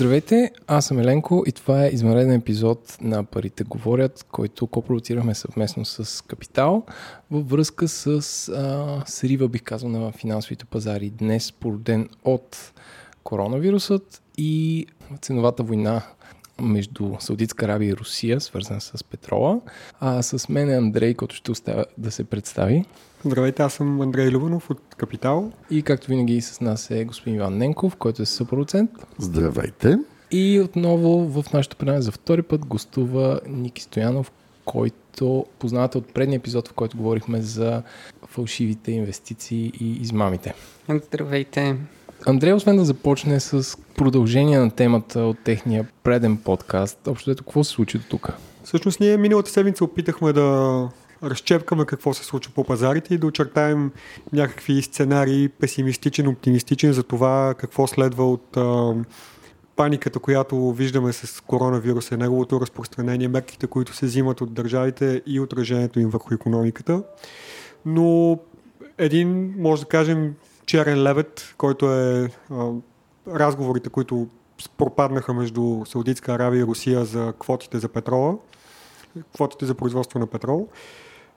Здравейте, аз съм Еленко и това е измареден епизод на Парите говорят, който копродуцирахме съвместно с Капитал във връзка с а, срива, бих казал, на финансовите пазари днес, породен от коронавирусът и ценовата война между Саудитска Арабия и Русия, свързана с петрола. А с мен е Андрей, който ще оставя да се представи. Здравейте, аз съм Андрей Любанов от Капитал. И както винаги с нас е господин Иван Ненков, който е съпроцент. Здравейте. И отново в нашото предаване за втори път гостува Ники Стоянов, който познавате от предния епизод, в който говорихме за фалшивите инвестиции и измамите. Здравейте. Андрей, освен да започне с продължение на темата от техния преден подкаст, общо ето какво се случи до тук? Всъщност ние миналата седмица опитахме да разчепкаме какво се случва по пазарите и да очертаем някакви сценарии, песимистичен, оптимистичен за това какво следва от а, паниката, която виждаме с коронавируса, неговото разпространение, мерките, които се взимат от държавите и отражението им върху економиката. Но един, може да кажем, черен левет, който е разговорите, които пропаднаха между Саудитска Аравия и Русия за квотите за петрола, квотите за производство на петрол,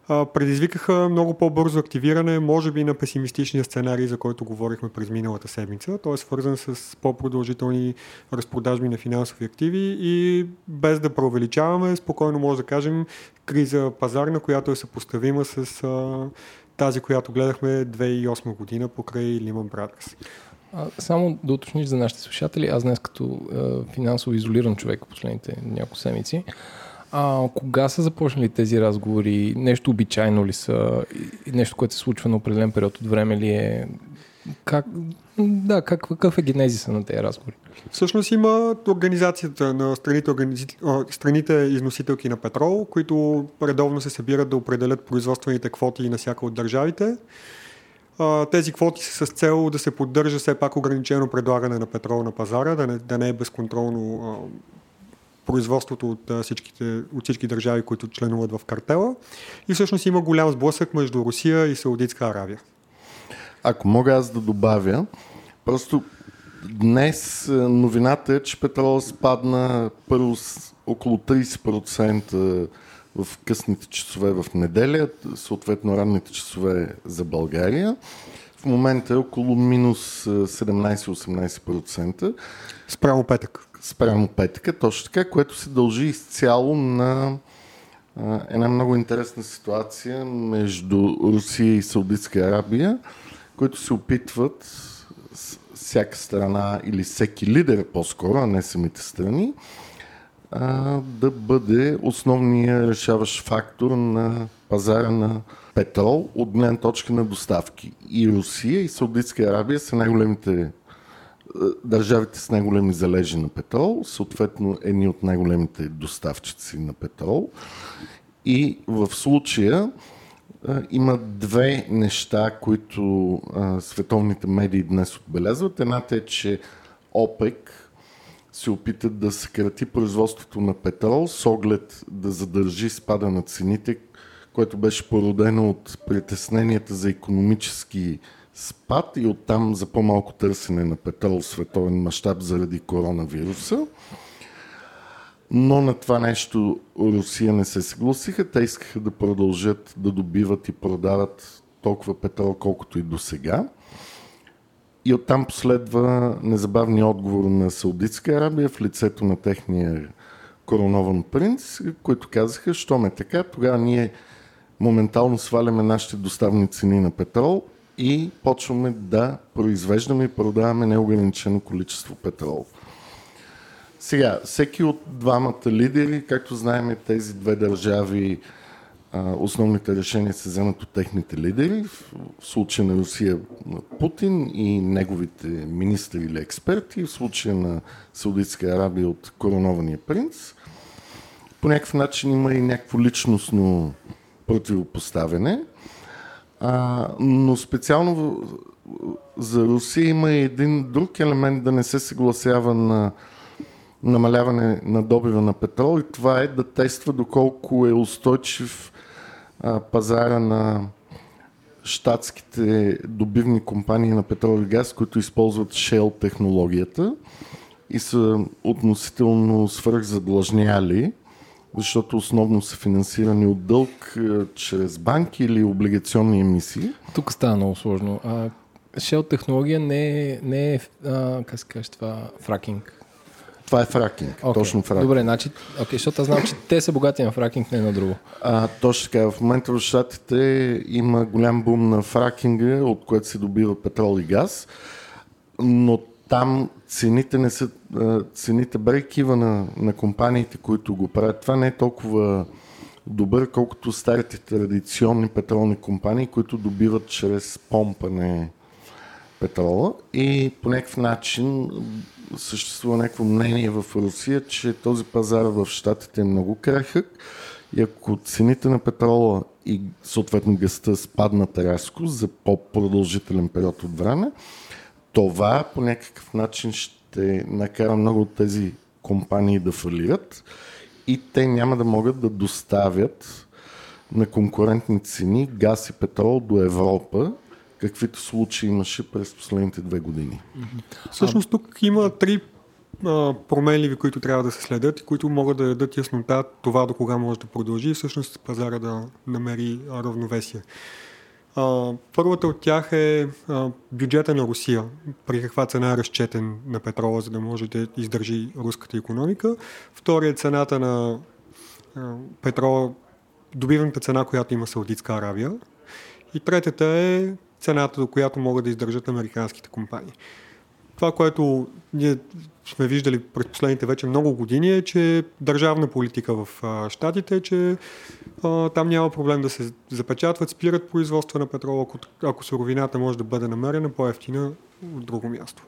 предизвикаха много по-бързо активиране, може би на песимистичния сценарий, за който говорихме през миналата седмица. Той е свързан с по-продължителни разпродажби на финансови активи и без да преувеличаваме, спокойно може да кажем криза пазарна, която е съпоставима с тази, която гледахме 2008 година покрай Lehman Brothers. А, само да уточниш за нашите слушатели, аз днес като е, финансово изолиран човек последните няколко седмици, а, кога са започнали тези разговори? Нещо обичайно ли са? Нещо, което се случва на определен период от време ли е? Как, да, как, какъв е генезиса на тези разговори? Всъщност има организацията на страните, организи... страните износителки на петрол, които редовно се събират да определят производствените квоти на всяка от държавите. Тези квоти са с цел да се поддържа все пак ограничено предлагане на петрол на пазара, да не, да не е безконтролно производството от, всичките, от всички държави, които членуват в картела. И всъщност има голям сблъсък между Русия и Саудитска Аравия. Ако мога аз да добавя, просто днес новината е, че петрола спадна първо с около 30% в късните часове в неделя, съответно ранните часове за България. В момента е около минус 17-18%. Спрямо петък спрямо петъка, точно така, което се дължи изцяло на а, една много интересна ситуация между Русия и Саудитска Арабия, които се опитват всяка страна или всеки лидер по-скоро, а не самите страни, а, да бъде основният решаващ фактор на пазара на петрол от гледна точка на доставки. И Русия и Саудитска Арабия са най-големите държавите с най-големи залежи на петрол, съответно едни от най-големите доставчици на петрол. И в случая има две неща, които а, световните медии днес отбелязват. Едната е, че ОПЕК се опитат да съкрати производството на петрол с оглед да задържи спада на цените, което беше породено от притесненията за економически спад и оттам за по-малко търсене на петрол в световен мащаб заради коронавируса. Но на това нещо Русия не се съгласиха. Те искаха да продължат да добиват и продават толкова петрол, колкото и до сега. И оттам последва незабавния отговор на Саудитска Арабия в лицето на техния коронован принц, които казаха, що ме така, тогава ние моментално сваляме нашите доставни цени на петрол, и почваме да произвеждаме и продаваме неограничено количество петрол. Сега, всеки от двамата лидери, както знаем, тези две държави, основните решения се вземат от техните лидери, в случая на Русия Путин и неговите министри или експерти, в случая на Саудитска Арабия от коронования принц. По някакъв начин има и някакво личностно противопоставяне. А, но специално за Русия има и един друг елемент да не се съгласява на намаляване на добива на петрол и това е да тества доколко е устойчив а, пазара на щатските добивни компании на петрол и газ, които използват Shell технологията и са относително свръхзадлъжняли, защото основно са финансирани от дълг чрез банки или облигационни емисии. Тук става много сложно. А, Shell технология не е, не е а, как се това, фракинг. Това е фракинг, okay. точно фракинг. Добре, значи, okay, защото аз знам, че те са богати на фракинг, не на друго. А, точно така. В момента в Штатите има голям бум на фракинга, от което се добива петрол и газ, но там цените не са, цените брейкива на, на компаниите, които го правят. Това не е толкова добър, колкото старите традиционни петролни компании, които добиват чрез помпане петрола и по някакъв начин съществува някакво мнение в Русия, че този пазар в Штатите е много крехък и ако цените на петрола и съответно гъста спаднат рязко за по-продължителен период от време, това по някакъв начин ще накара много от тези компании да фалират и те няма да могат да доставят на конкурентни цени газ и петрол до Европа, каквито случаи имаше през последните две години. Всъщност тук има три променливи, които трябва да се следят и които могат да дадат яснота това до кога може да продължи и всъщност пазара да намери равновесие. Първата от тях е бюджета на Русия, при каква цена е разчетен на петрола, за да може да издържи руската економика. Втория е цената на петрола, добиваната цена, която има Саудитска Аравия. И третата е цената, до която могат да издържат американските компании. Това, което ние сме виждали през последните вече много години е, че държавна политика в а, Штатите е, че а, там няма проблем да се запечатват, спират производство на петрол, ако, ако суровината може да бъде намерена по-ефтина от друго място.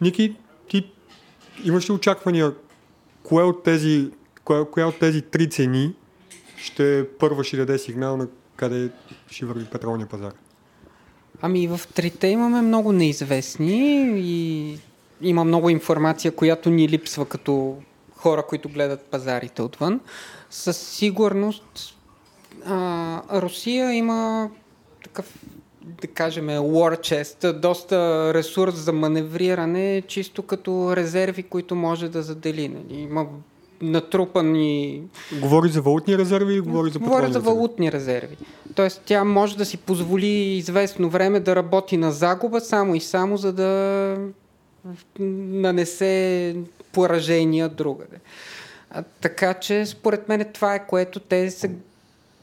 Ники, ти имаш ли очаквания кое от тези, кое, коя от тези три цени ще първа ще даде сигнал на къде ще върви петролния пазар? Ами в трите имаме много неизвестни и има много информация, която ни липсва като хора, които гледат пазарите отвън. Със сигурност а, Русия има такъв, да кажем, war chest, доста ресурс за маневриране, чисто като резерви, които може да задели. Нали? Има натрупани... Говори за валутни резерви или говори за Говори за валутни резерви. Тоест тя може да си позволи известно време да работи на загуба само и само за да нанесе поражения другаде. А, така че според мен това е което те се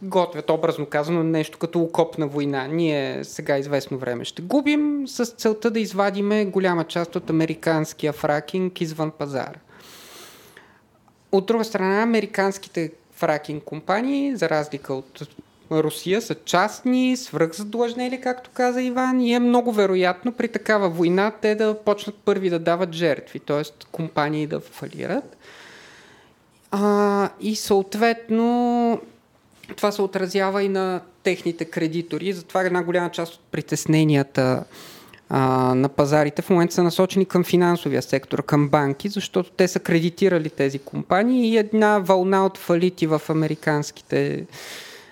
готвят, образно казано, нещо като окопна война. Ние сега известно време ще губим с целта да извадиме голяма част от американския фракинг извън пазара. От друга страна, американските фракинг компании, за разлика от Русия, са частни, свръхзадлъжнели, както каза Иван, и е много вероятно при такава война те да почнат първи да дават жертви, т.е. компании да фалират. А, и съответно това се отразява и на техните кредитори, затова една голяма част от притесненията а, на пазарите в момента са насочени към финансовия сектор, към банки, защото те са кредитирали тези компании и една вълна от фалити в американските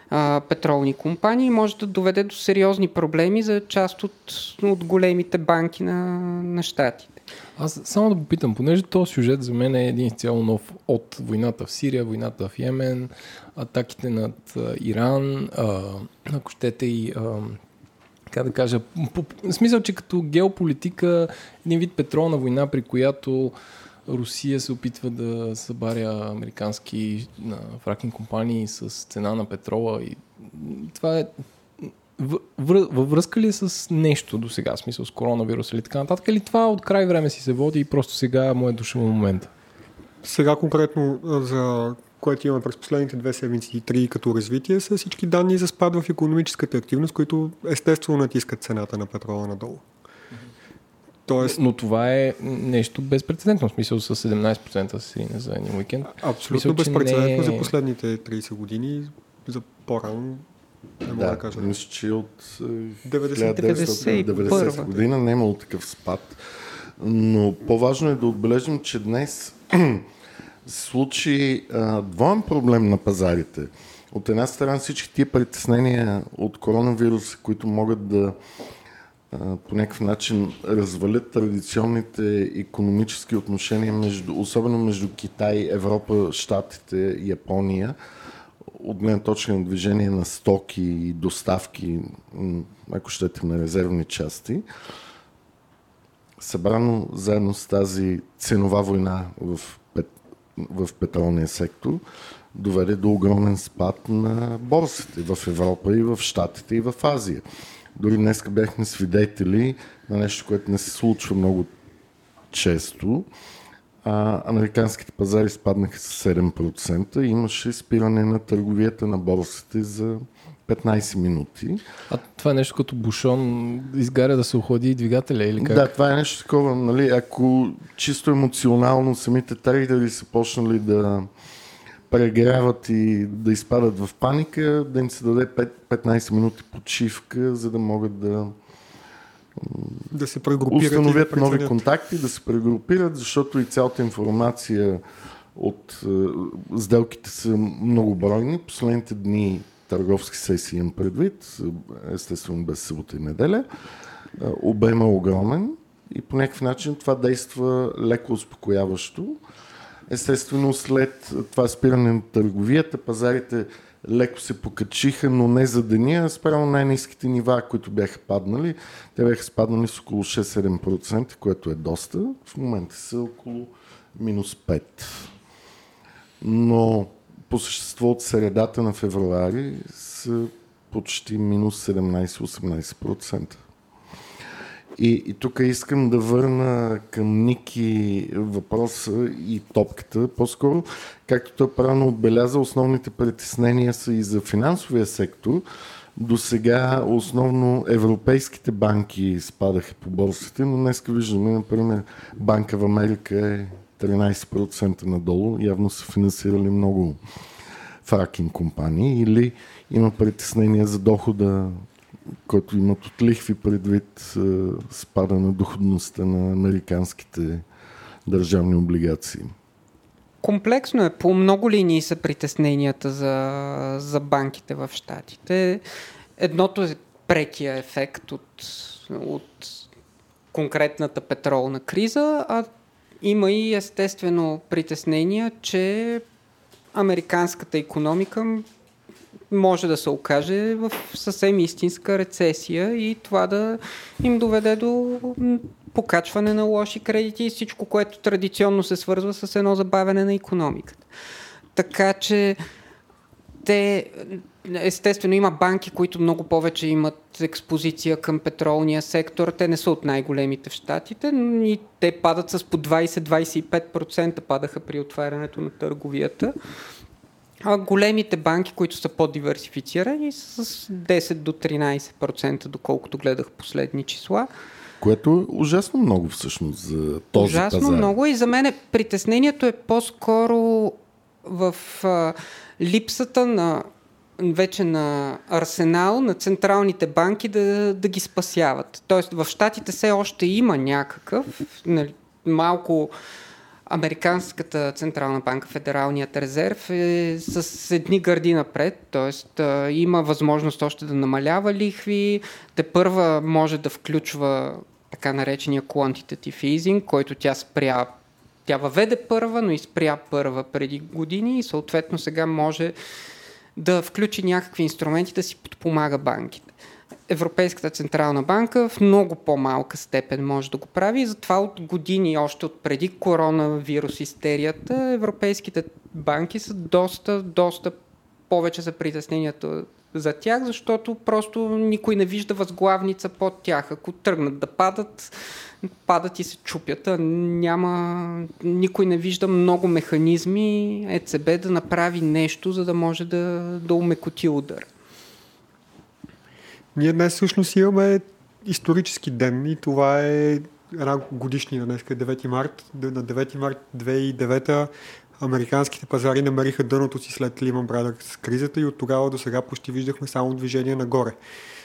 а, петролни компании може да доведе до сериозни проблеми за част от, от големите банки на, на щатите. Аз само да попитам, понеже този сюжет за мен е един цяло нов от войната в Сирия, войната в Йемен, атаките над Иран, а, ако щете и как да кажа, по, в смисъл, че като геополитика, един вид петролна война, при която Русия се опитва да събаря американски фракинг компании с цена на петрола и това е във връзка ли е с нещо до сега, смисъл с коронавирус или така нататък, или това от край време си се води и просто сега му е дошъл момента? Сега конкретно за което имаме през последните две седмици и три като развитие, са всички данни за спад в економическата активност, които естествено натискат цената на петрола надолу. Тоест... Но това е нещо безпредседентно, в смисъл с 17% се срине за един уикенд. Абсолютно безпредседентно не... за последните 30 години, за по-рано не мога да, да кажа. Мисля, че от 1990 е, година не е имало такъв спад. Но по-важно е да отбележим, че днес случи а, двоен проблем на пазарите. От една страна всички тия притеснения от коронавируса, които могат да по някакъв начин развалят традиционните економически отношения, между, особено между Китай, Европа, Штатите, Япония, от гледна точка на движение на стоки и доставки, ако щете, на резервни части, събрано заедно с тази ценова война в, в петролния сектор, доведе до огромен спад на борсите в Европа и в Штатите и в Азия. Дори днес бяхме свидетели на нещо, което не се случва много често. А, американските пазари спаднаха с 7% и имаше спиране на търговията на борсите за 15 минути. А това е нещо като бушон, изгаря да се охлади двигателя или как? Да, това е нещо такова, нали, ако чисто емоционално самите трейдери са почнали да прегряват и да изпадат в паника, да им се даде 5, 15 минути почивка, за да могат да да се прегрупират установят да нови контакти, да се прегрупират, защото и цялата информация от е, сделките са многобройни. Последните дни търговски сесии имам предвид, естествено без събота и неделя. Обема е огромен и по някакъв начин това действа леко успокояващо. Естествено, след това спиране на търговията, пазарите леко се покачиха, но не за деня, спрямо най-низките нива, които бяха паднали. Те бяха спаднали с около 6-7%, което е доста. В момента са около минус 5%. Но по същество от средата на февруари са почти минус 17-18%. И, и тук искам да върна към Ники въпроса и топката. По-скоро, както той правилно отбеляза, основните притеснения са и за финансовия сектор. До сега основно европейските банки спадаха по борсите, но днес виждаме, например, Банка в Америка е 13% надолу. Явно са финансирали много фракинг компании или има притеснения за дохода който имат от лихви предвид спада на доходността на американските държавни облигации. Комплексно е. По много линии са притесненията за, за банките в Штатите. Едното е прекия ефект от, от конкретната петролна криза, а има и естествено притеснения, че американската економика може да се окаже в съвсем истинска рецесия и това да им доведе до покачване на лоши кредити и всичко, което традиционно се свързва с едно забавяне на економиката. Така че те, естествено, има банки, които много повече имат експозиция към петролния сектор. Те не са от най-големите в щатите, но и те падат с по 20-25% падаха при отварянето на търговията. А големите банки, които са по-диверсифицирани, са с 10 до 13%, доколкото гледах последни числа. Което е ужасно много всъщност за този ужасно пазар. много и за мен притеснението е по-скоро в а, липсата на вече на арсенал на централните банки да, да ги спасяват. Тоест в Штатите все още има някакъв нали, малко Американската централна банка, Федералният резерв е с едни гърди напред, т.е. има възможност още да намалява лихви, те първа може да включва така наречения quantitative easing, който тя спря тя въведе първа, но и спря първа преди години и съответно сега може да включи някакви инструменти да си подпомага банките. Европейската централна банка в много по-малка степен може да го прави затова от години, още от преди коронавирус истерията, европейските банки са доста, доста повече за притесненията за тях, защото просто никой не вижда възглавница под тях. Ако тръгнат да падат, падат и се чупят. Няма, никой не вижда много механизми ЕЦБ да направи нещо, за да може да, да умекоти удар. Ние днес всъщност имаме исторически ден и това е една годишнина днес, 9 март. На 9 март 2009 американските пазари намериха дъното си след Lehman Brothers кризата и от тогава до сега почти виждахме само движение нагоре.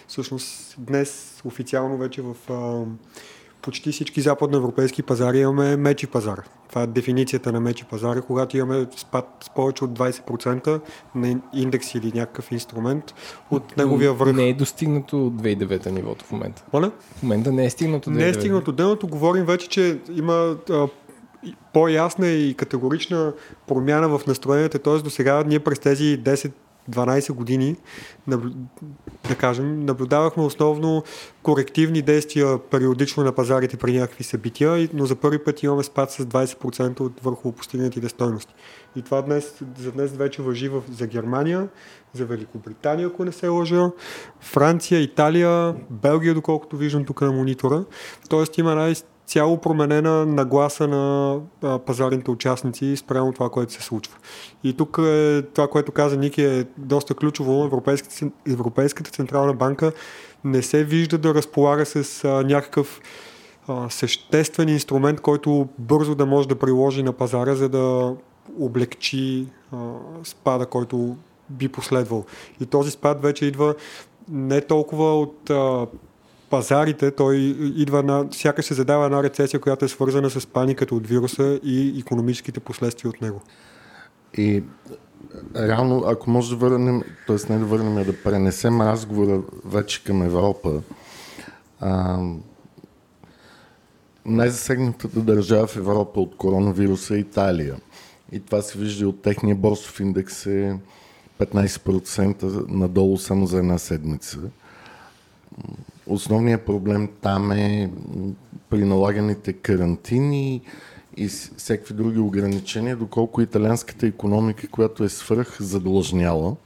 Всъщност днес официално вече в почти всички западноевропейски пазари имаме мечи пазар. Това е дефиницията на мечи пазара, когато имаме спад с повече от 20% на индекс или някакъв инструмент от неговия връх. Не е достигнато от 2009 нивото в момента. Моля? В момента не е стигнато Не е стигнато дъното. Говорим вече, че има а, по-ясна и категорична промяна в настроенията. Т.е. до сега ние през тези 10 12 години, да кажем, наблюдавахме основно корективни действия периодично на пазарите при някакви събития, но за първи път имаме спад с 20% от върху постигнатите стойности. И това днес, за днес вече въжи за Германия, за Великобритания, ако не се лъжа, Франция, Италия, Белгия, доколкото виждам тук на монитора. Тоест има най- цяло променена нагласа на пазарните участници спрямо това, което се случва. И тук е, това, което каза Ники е доста ключово. Европейската, Европейската централна банка не се вижда да разполага с а, някакъв а, съществен инструмент, който бързо да може да приложи на пазара, за да облегчи а, спада, който би последвал. И този спад вече идва не толкова от а, пазарите, той идва на, сякаш се задава една рецесия, която е свързана с паниката от вируса и економическите последствия от него. И реално, ако може да върнем, т.е. не да върнем, а да пренесем разговора вече към Европа, а, най-засегнатата държава в Европа от коронавируса е Италия. И това се вижда от техния борсов индекс е 15% надолу само за една седмица. Основният проблем там е при налаганите карантини и всякакви други ограничения, доколко италианската економика, която е свръх задлъжняла,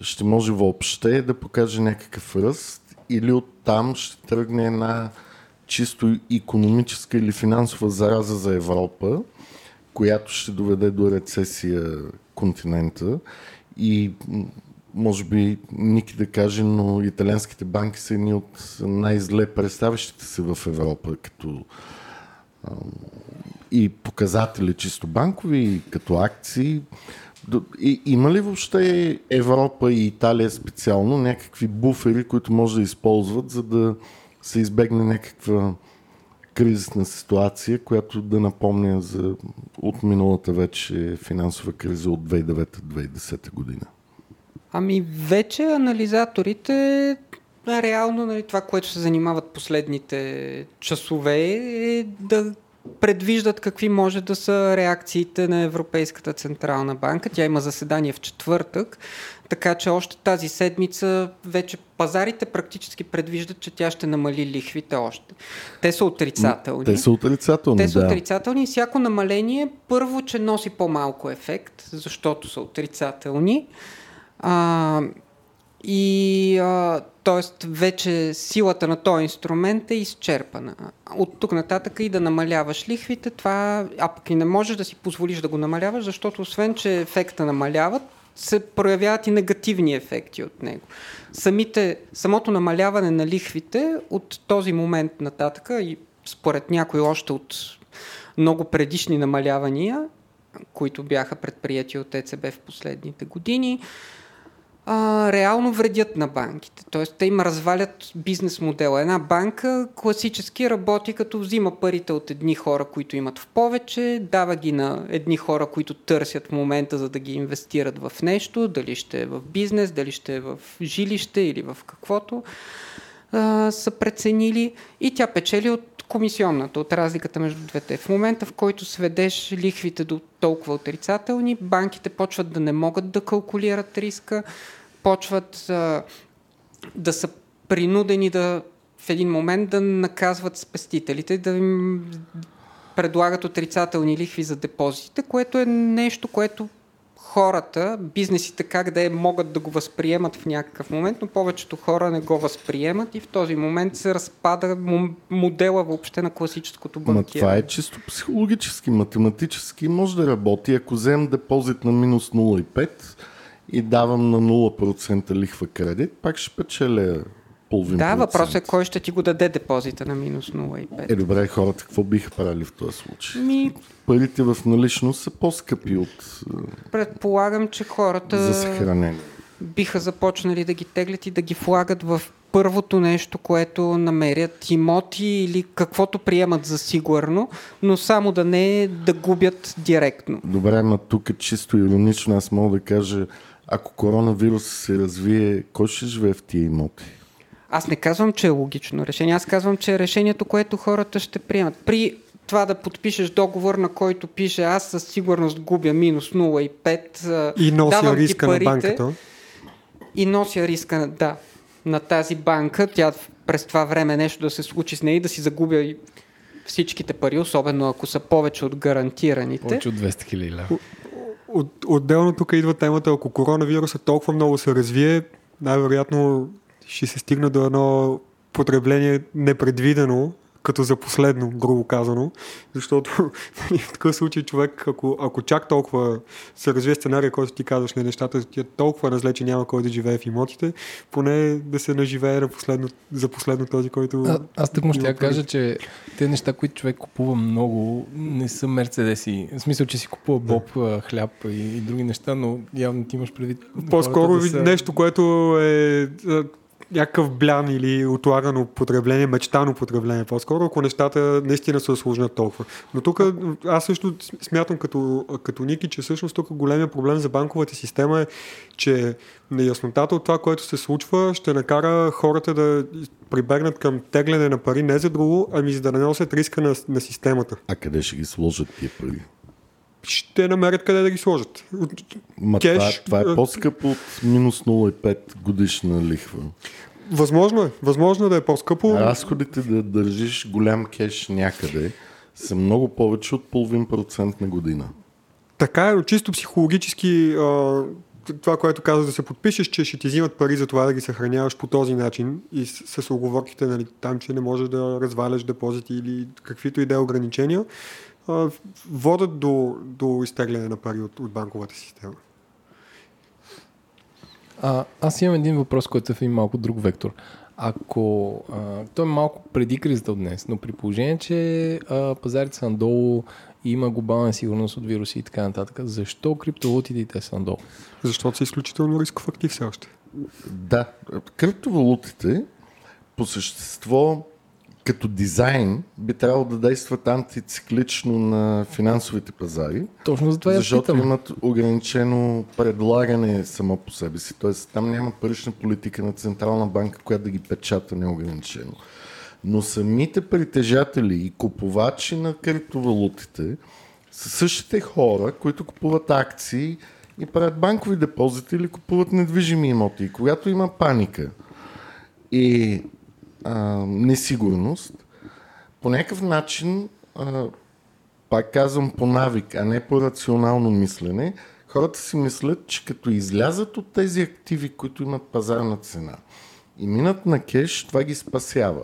ще може въобще да покаже някакъв ръст или оттам ще тръгне една чисто економическа или финансова зараза за Европа, която ще доведе до рецесия континента. И може би Ники да каже, но италианските банки са едни от най-зле представящите се в Европа, като и показатели чисто банкови, като акции. И, има ли въобще Европа и Италия специално някакви буфери, които може да използват, за да се избегне някаква кризисна ситуация, която да напомня за от миналата вече финансова криза от 2009-2010 година? Ами вече анализаторите реално нали, това, което се занимават последните часове е да предвиждат какви може да са реакциите на Европейската Централна банка. Тя има заседание в четвъртък, така че още тази седмица вече пазарите практически предвиждат, че тя ще намали лихвите още. Те са отрицателни. Те са отрицателни, Те са да. отрицателни и всяко намаление първо, че носи по-малко ефект, защото са отрицателни. А, и а, т.е. вече силата на този инструмент е изчерпана. От тук нататък и да намаляваш лихвите, това, а пък и не можеш да си позволиш да го намаляваш, защото освен, че ефекта намаляват, се проявяват и негативни ефекти от него. Самите, самото намаляване на лихвите от този момент нататък и според някои още от много предишни намалявания, които бяха предприяти от ЕЦБ в последните години, а, реално вредят на банките. Тоест, те им развалят бизнес модела. Една банка класически работи като взима парите от едни хора, които имат в повече, дава ги на едни хора, които търсят в момента, за да ги инвестират в нещо, дали ще е в бизнес, дали ще е в жилище или в каквото са преценили и тя печели от комисионната, от разликата между двете. В момента, в който сведеш лихвите до толкова отрицателни, банките почват да не могат да калкулират риска, почват а, да са принудени да в един момент да наказват спестителите, да им предлагат отрицателни лихви за депозитите, което е нещо, което хората, бизнесите как да е, могат да го възприемат в някакъв момент, но повечето хора не го възприемат и в този момент се разпада модела въобще на класическото банкиране. това е чисто психологически, математически. Може да работи. Ако вземем депозит на минус 0,5 и давам на 0% лихва кредит, пак ще печеля половин Да, въпросът е кой ще ти го даде депозита на минус 0,5. Е, добре, хората какво биха правили в този случай? Ми... Парите в наличност са по-скъпи от... Предполагам, че хората... За съхранение. Биха започнали да ги теглят и да ги влагат в първото нещо, което намерят имоти или каквото приемат за сигурно, но само да не да губят директно. Добре, ма тук чисто иронично аз мога да кажа, ако коронавирус се развие, кой ще живее в тия имоти? Аз не казвам, че е логично решение. Аз казвам, че е решението, което хората ще приемат. При това да подпишеш договор, на който пише аз със сигурност губя минус 0,5. И нося риска парите, на банката. И нося риска, да, на тази банка. Тя през това време нещо да се случи с нея и да си загубя и всичките пари, особено ако са повече от гарантираните. Повече от 200 хиляди от, отделно тук идва темата, ако коронавируса толкова много се развие, най-вероятно ще се стигне до едно потребление непредвидено като за последно, грубо казано, защото нали, в такъв случай човек, ако, ако чак толкова се развие сценария, който ти казваш, на нещата ти е толкова разле, че няма кой да живее в имотите, поне да се наживее на последно, за последно този, който... А, аз тък му ще кажа, че те неща, които човек купува много, не са мерцедеси. В смисъл, че си купува боб, да. хляб и, и други неща, но явно ти имаш предвид... По-скоро да са... нещо, което е някакъв блян или отлагано потребление, мечтано потребление по-скоро, ако нещата наистина се осложнят толкова. Но тук аз също смятам като, като Ники, че всъщност тук големия проблем за банковата система е, че неяснотата от това, което се случва, ще накара хората да прибегнат към тегляне на пари не за друго, ами за да не носят риска на, на системата. А къде ще ги сложат тия пари? Ще намерят къде да ги сложат. Ма Кеш, това, това е по-скъпо от минус 0,5 годишна лихва. Възможно е. Възможно е да е по-скъпо. Разходите да държиш голям кеш някъде са много повече от половин процент на година. Така е, чисто психологически това, което каза да се подпишеш, че ще ти взимат пари за това да ги съхраняваш по този начин и с, с оговорките нали, там, че не можеш да разваляш депозити или каквито и да е ограничения, водят до, до изтегляне на пари от, от банковата система. А, аз имам един въпрос, който е в един малко друг вектор. Ако а, той е малко преди кризата от днес, но при положение, че а, пазарите са надолу и има глобална сигурност от вируси и така нататък, защо криптовалутите те са надолу? Защото са изключително рисков актив все още. Да, криптовалутите по същество като дизайн би трябвало да действат антициклично на финансовите пазари. Точно за това Защото питам. имат ограничено предлагане само по себе си. Тоест там няма парична политика на Централна банка, която да ги печата неограничено. Но самите притежатели и купувачи на криптовалутите са същите хора, които купуват акции и правят банкови депозити или купуват недвижими имоти. И когато има паника и а, несигурност, по някакъв начин, а, пак казвам по навик, а не по рационално мислене, хората си мислят, че като излязат от тези активи, които имат пазарна цена и минат на кеш, това ги спасява.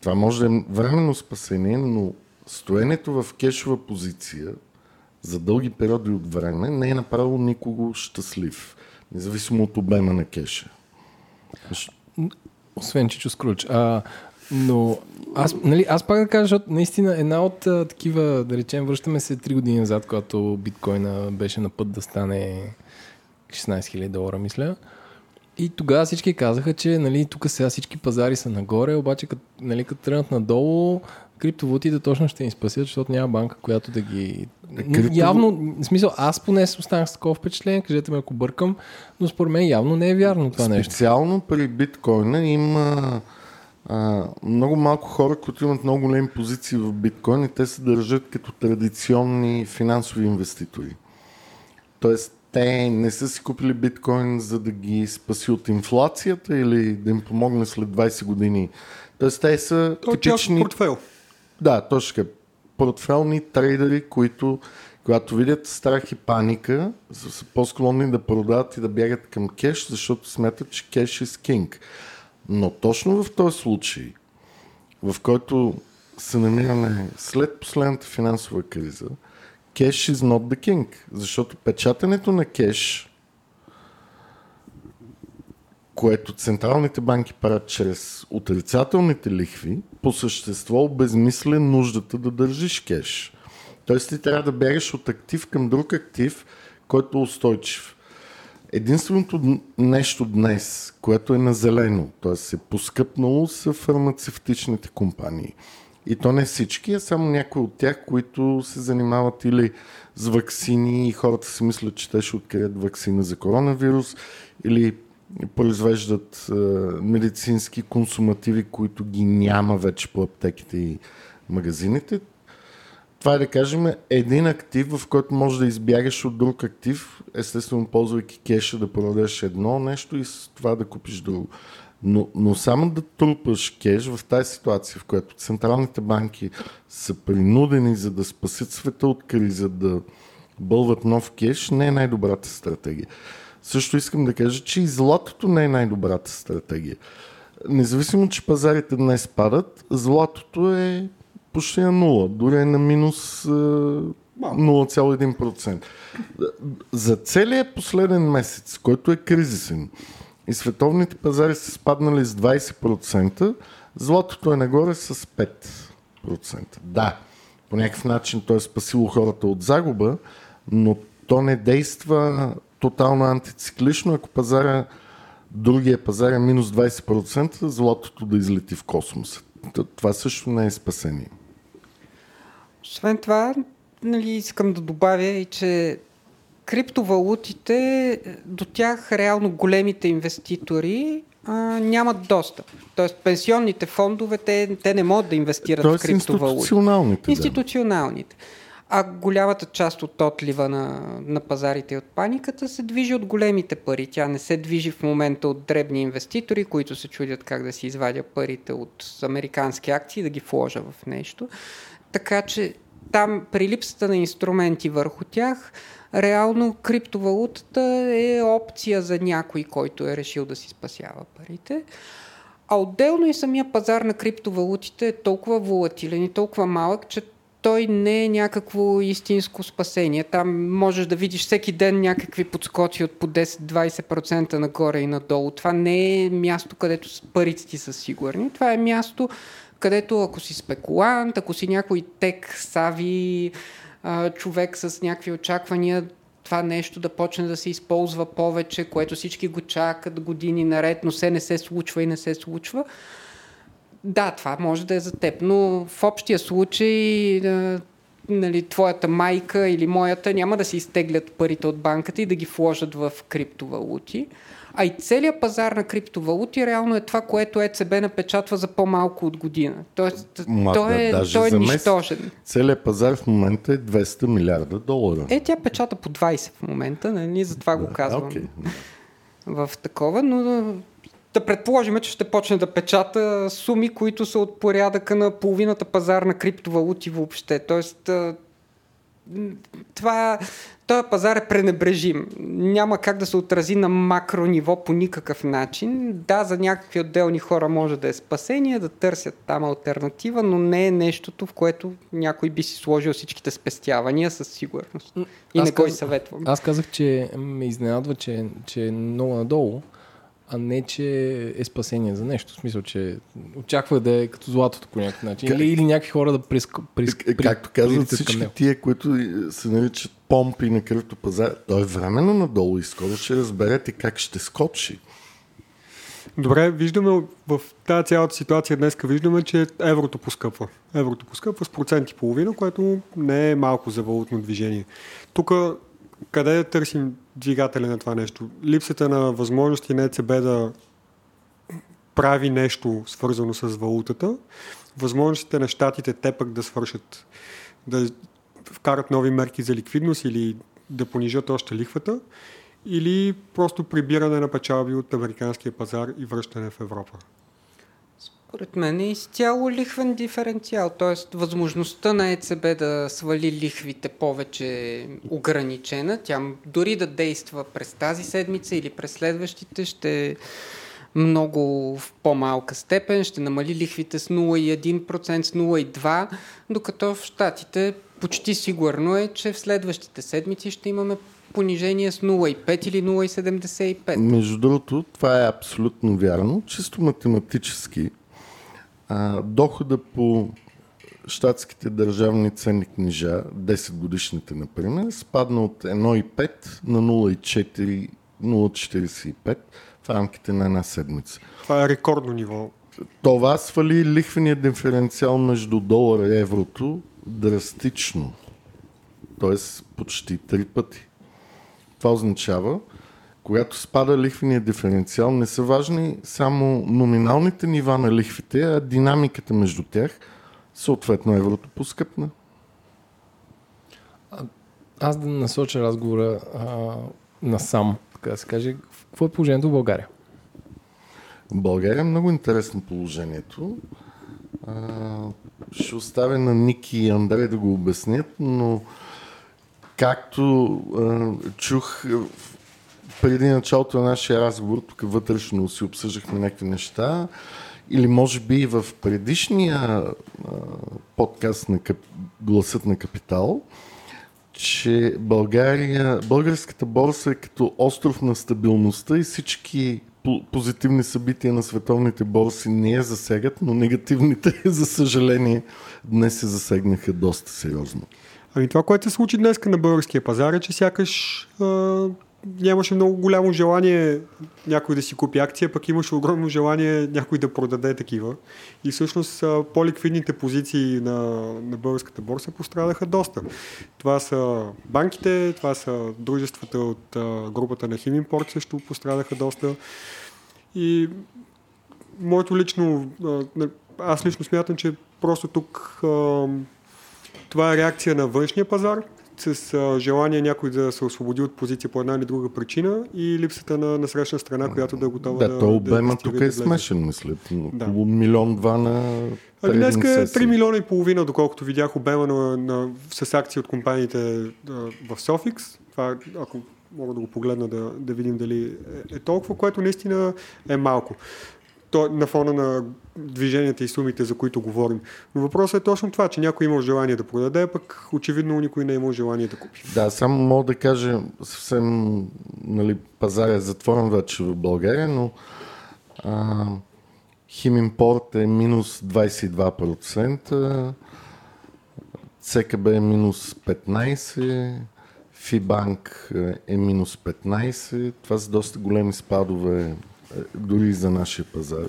Това може да е временно спасение, но стоенето в кешова позиция за дълги периоди от време не е направило никого щастлив, независимо от обема на кеша. Освен Чичо Скруч. А, но аз, нали, аз пак да кажа, защото наистина една от а, такива, да речем, връщаме се 3 години назад, когато биткоина беше на път да стане 16 000 долара, мисля. И тогава всички казаха, че нали, тук сега всички пазари са нагоре, обаче като, нали, като тръгнат надолу, криптовалутите точно ще ни спасят, защото няма банка, която да ги... Крипто... Явно, в смисъл, аз поне останах с такова впечатление, кажете ме ако бъркам, но според мен явно не е вярно това Специално нещо. Специално при биткоина има а, много малко хора, които имат много големи позиции в биткоин и те се държат като традиционни финансови инвеститори. Тоест, те не са си купили биткоин за да ги спаси от инфлацията или да им помогне след 20 години. Тоест, те са Той е типични... портфел. Да, точно така. Портфелни трейдери, които когато видят страх и паника, са по-склонни да продават и да бягат към кеш, защото смятат, че кеш е кинг. Но точно в този случай, в който се намираме след последната финансова криза, кеш is not the king. Защото печатането на кеш, което централните банки правят чрез отрицателните лихви, по същество обезмисля нуждата да държиш кеш. Тоест ти трябва да бягаш от актив към друг актив, който е устойчив. Единственото нещо днес, което е на зелено, т.е. е поскъпнало, са фармацевтичните компании. И то не всички, а само някои от тях, които се занимават или с вакцини и хората си мислят, че те ще открият вакцина за коронавирус или произвеждат е, медицински консумативи, които ги няма вече по аптеките и магазините. Това е да кажем един актив, в който можеш да избягаш от друг актив, естествено ползвайки кеша да продадеш едно нещо и с това да купиш друго. Но, но само да трупаш кеш в тази ситуация, в която централните банки са принудени за да спасят света от криза, да бълват нов кеш, не е най-добрата стратегия. Също искам да кажа, че и златото не е най-добрата стратегия. Независимо, че пазарите днес падат, златото е почти на нула, дори е на минус 0,1%. За целият последен месец, който е кризисен, и световните пазари са спаднали с 20%, златото е нагоре с 5%. Да, по някакъв начин то е спасило хората от загуба, но то не действа тотално антициклично, ако пазара, другия пазар е минус 20%, златото да излети в космоса. Това също не е спасение. Освен това, нали, искам да добавя и, че криптовалутите, до тях реално големите инвеститори а, нямат достъп. Тоест пенсионните фондове, те, те не могат да инвестират Тоест в криптовалути. институционалните. Институционалните. Да. А голямата част от отлива на, на пазарите и от паниката се движи от големите пари. Тя не се движи в момента от дребни инвеститори, които се чудят как да си извадя парите от американски акции и да ги вложа в нещо. Така че там при липсата на инструменти върху тях, реално криптовалутата е опция за някой, който е решил да си спасява парите. А отделно и самия пазар на криптовалутите е толкова волатилен и толкова малък, че той не е някакво истинско спасение. Там можеш да видиш всеки ден някакви подскоци от по 10-20% нагоре и надолу. Това не е място, където парите ти са сигурни. Това е място, където ако си спекулант, ако си някой тек, сави, човек с някакви очаквания, това нещо да почне да се използва повече, което всички го чакат години наред, но се не се случва и не се случва. Да, това може да е за теб, но в общия случай нали, твоята майка или моята няма да си изтеглят парите от банката и да ги вложат в криптовалути. А и целият пазар на криптовалути реално е това, което ЕЦБ напечатва за по-малко от година. Тоест, Ма, той е, да, той е нищожен. Целият пазар в момента е 200 милиарда долара. Е, тя печата по 20 в момента, нали? затова го казвам. Okay. В такова, но да, предположим, че ще почне да печата суми, които са от порядъка на половината пазар на криптовалути въобще. Тоест, това, този пазар е пренебрежим. Няма как да се отрази на макро ниво по никакъв начин. Да, за някакви отделни хора може да е спасение, да търсят там альтернатива, но не е нещото, в което някой би си сложил всичките спестявания със сигурност. И аз не го съветвам. Аз казах, че ме изненадва, че, че е много надолу а не, че е спасение за нещо. В смисъл, че очаква да е като златото по някакъв начин. Как... Или, или някакви хора да приск... приск... При... Както казват всички тия, които се наричат помпи на пазар, той е временно надолу и скоро ще разберете как ще скочи. Добре, виждаме в тази цялата ситуация днес, виждаме, че еврото поскъпва. Еврото поскъпва с процент и половина, което не е малко за валутно движение. Тук къде търсим двигателя на това нещо? Липсата на възможности на ЕЦБ да прави нещо свързано с валутата, възможностите на щатите те пък да свършат, да вкарат нови мерки за ликвидност или да понижат още лихвата, или просто прибиране на печалби от американския пазар и връщане в Европа. Според мен е изцяло лихвен диференциал, т.е. възможността на ЕЦБ да свали лихвите повече ограничена. Тя дори да действа през тази седмица или през следващите ще много в по-малка степен, ще намали лихвите с 0,1%, с 0,2%, докато в Штатите почти сигурно е, че в следващите седмици ще имаме понижение с 0,5 или 0,75. Между другото, това е абсолютно вярно. Чисто математически а, дохода по щатските държавни ценни книжа, 10 годишните, например, спадна от 1,5 на 0,4 0,45 в рамките на една седмица. Това е рекордно ниво. Това свали лихвения диференциал между долара и еврото драстично. Тоест почти три пъти. Това означава, когато спада лихвения диференциал, не са важни само номиналните нива на лихвите, а динамиката между тях, съответно еврото поскъпна. Аз да насоча разговора а, насам, така да се каже. Какво е положението в България? В България е много интересно положението. А, ще оставя на Ники и Андрей да го обяснят, но както а, чух преди началото на нашия разговор, тук вътрешно си обсъждахме някакви неща, или може би в предишния а, подкаст на Кап... Гласът на Капитал, че България, българската борса е като остров на стабилността и всички позитивни събития на световните борси не я засегат, но негативните, за съжаление, днес се засегнаха доста сериозно. Ами това, което се случи днес на българския пазар е, че сякаш нямаше много голямо желание някой да си купи акция, пък имаше огромно желание някой да продаде такива. И всъщност по-ликвидните позиции на, на българската борса пострадаха доста. Това са банките, това са дружествата от а, групата на Химимпорт също пострадаха доста. И моето лично, а, аз лично смятам, че просто тук а, това е реакция на външния пазар, с а, желание някой да се освободи от позиция по една или друга причина и липсата на, на срещна страна, която да е готова да... Да, то обема да тук е смешен, мисля. Да. Около милион два на Ами днеска е сесии. 3 милиона и половина, доколкото видях обема на, на, с акции от компаниите а, в Sofix. Това, ако мога да го погледна да, да видим дали е, е толкова, което наистина е малко. То, на фона на движенията и сумите, за които говорим. Но въпросът е точно това, че някой има желание да продаде, пък очевидно никой не е имал желание да купи. Да, само мога да кажа съвсем, нали, пазар е затворен вече в България, но а, Химимпорт е минус 22%, ЦКБ е минус 15%, Фибанк е минус 15%. Това са доста големи спадове дори за нашия пазар.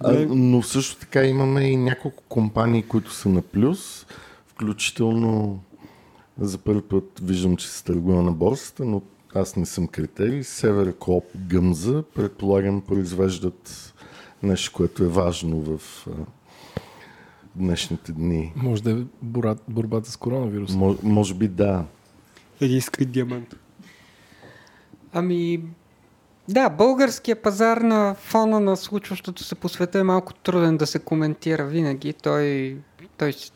А, но също така имаме и няколко компании, които са на плюс, включително за първи път виждам, че се търгува на борсата, но аз не съм критерий. Северокоп Гъмза, предполагам, произвеждат нещо, което е важно в а, днешните дни. Може да е борбата с коронавируса. Мо, може би да. Един скрит диамант. Ами, да, българския пазар на фона на случващото се по света е малко труден да се коментира винаги. Той, той си-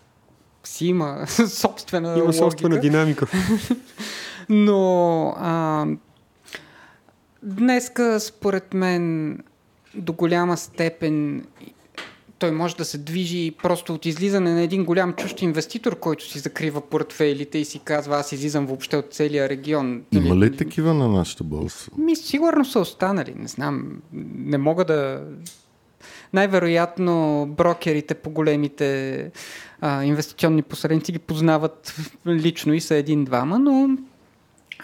има собствена Има логика. собствена динамика. Но а, днеска, според мен, до голяма степен той може да се движи просто от излизане на един голям чужд инвеститор, който си закрива портфейлите и си казва, аз излизам въобще от целия регион. Има ли такива на нашата борса? Ми, сигурно са останали, не знам. Не мога да... Най-вероятно брокерите по големите а, инвестиционни посредници ги познават лично и са един-двама, но